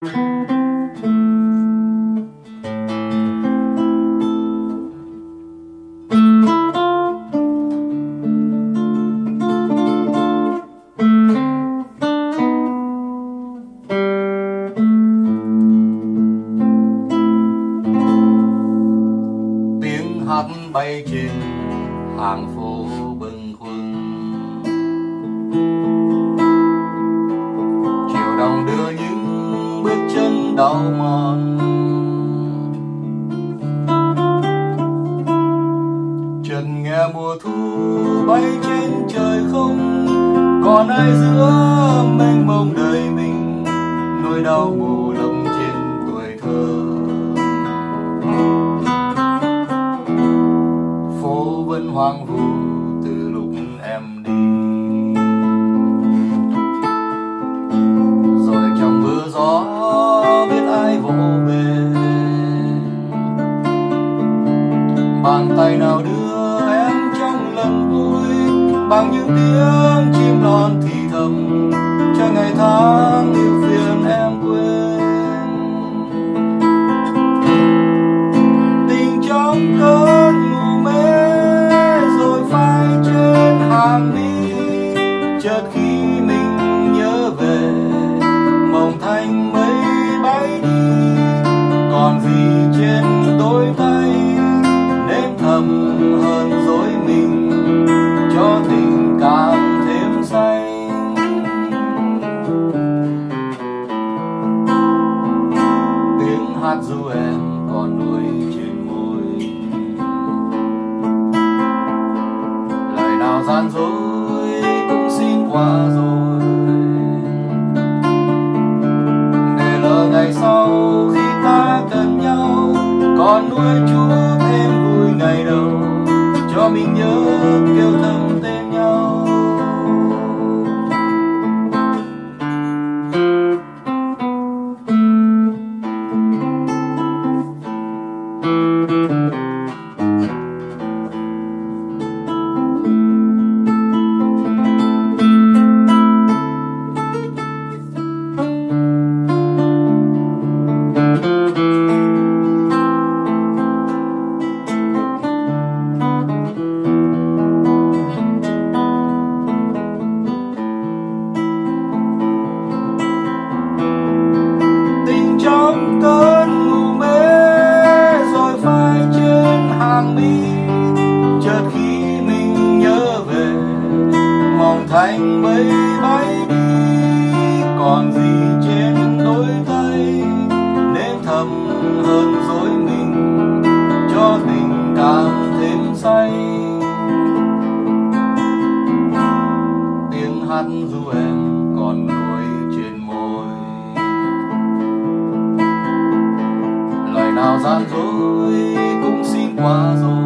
tiếng hát bay trên hàng phố bâng khuâng. Đau mòn trần nghe mùa thu bay trên trời không, còn ai giữa mênh mông đời mình, nỗi đau mù lầm trên tuổi thơ. Phố vẫn hoang vu bàn tay nào đưa em trong lần vui? Bằng những tiếng chim non thì thầm, cho ngày tháng yêu phiền em quên. Tình trong cơn mù mê, rồi phai trên hàng mi. Chợt khi mình nhớ về, mộng thanh mây bay đi. Còn gì trên con còn nuôi trên môi. Lời nào gian dối cũng xin qua rồi. Để lỡ ngày sau khi ta cần nhau còn nuôi chúa Anh bay mây bay đi. Còn gì trên đôi tay, nên thầm hơn dối mình, cho tình càng thêm say. Tiếng hát ru em còn nuôi trên môi. Lời nào gian dối cũng xin qua rồi.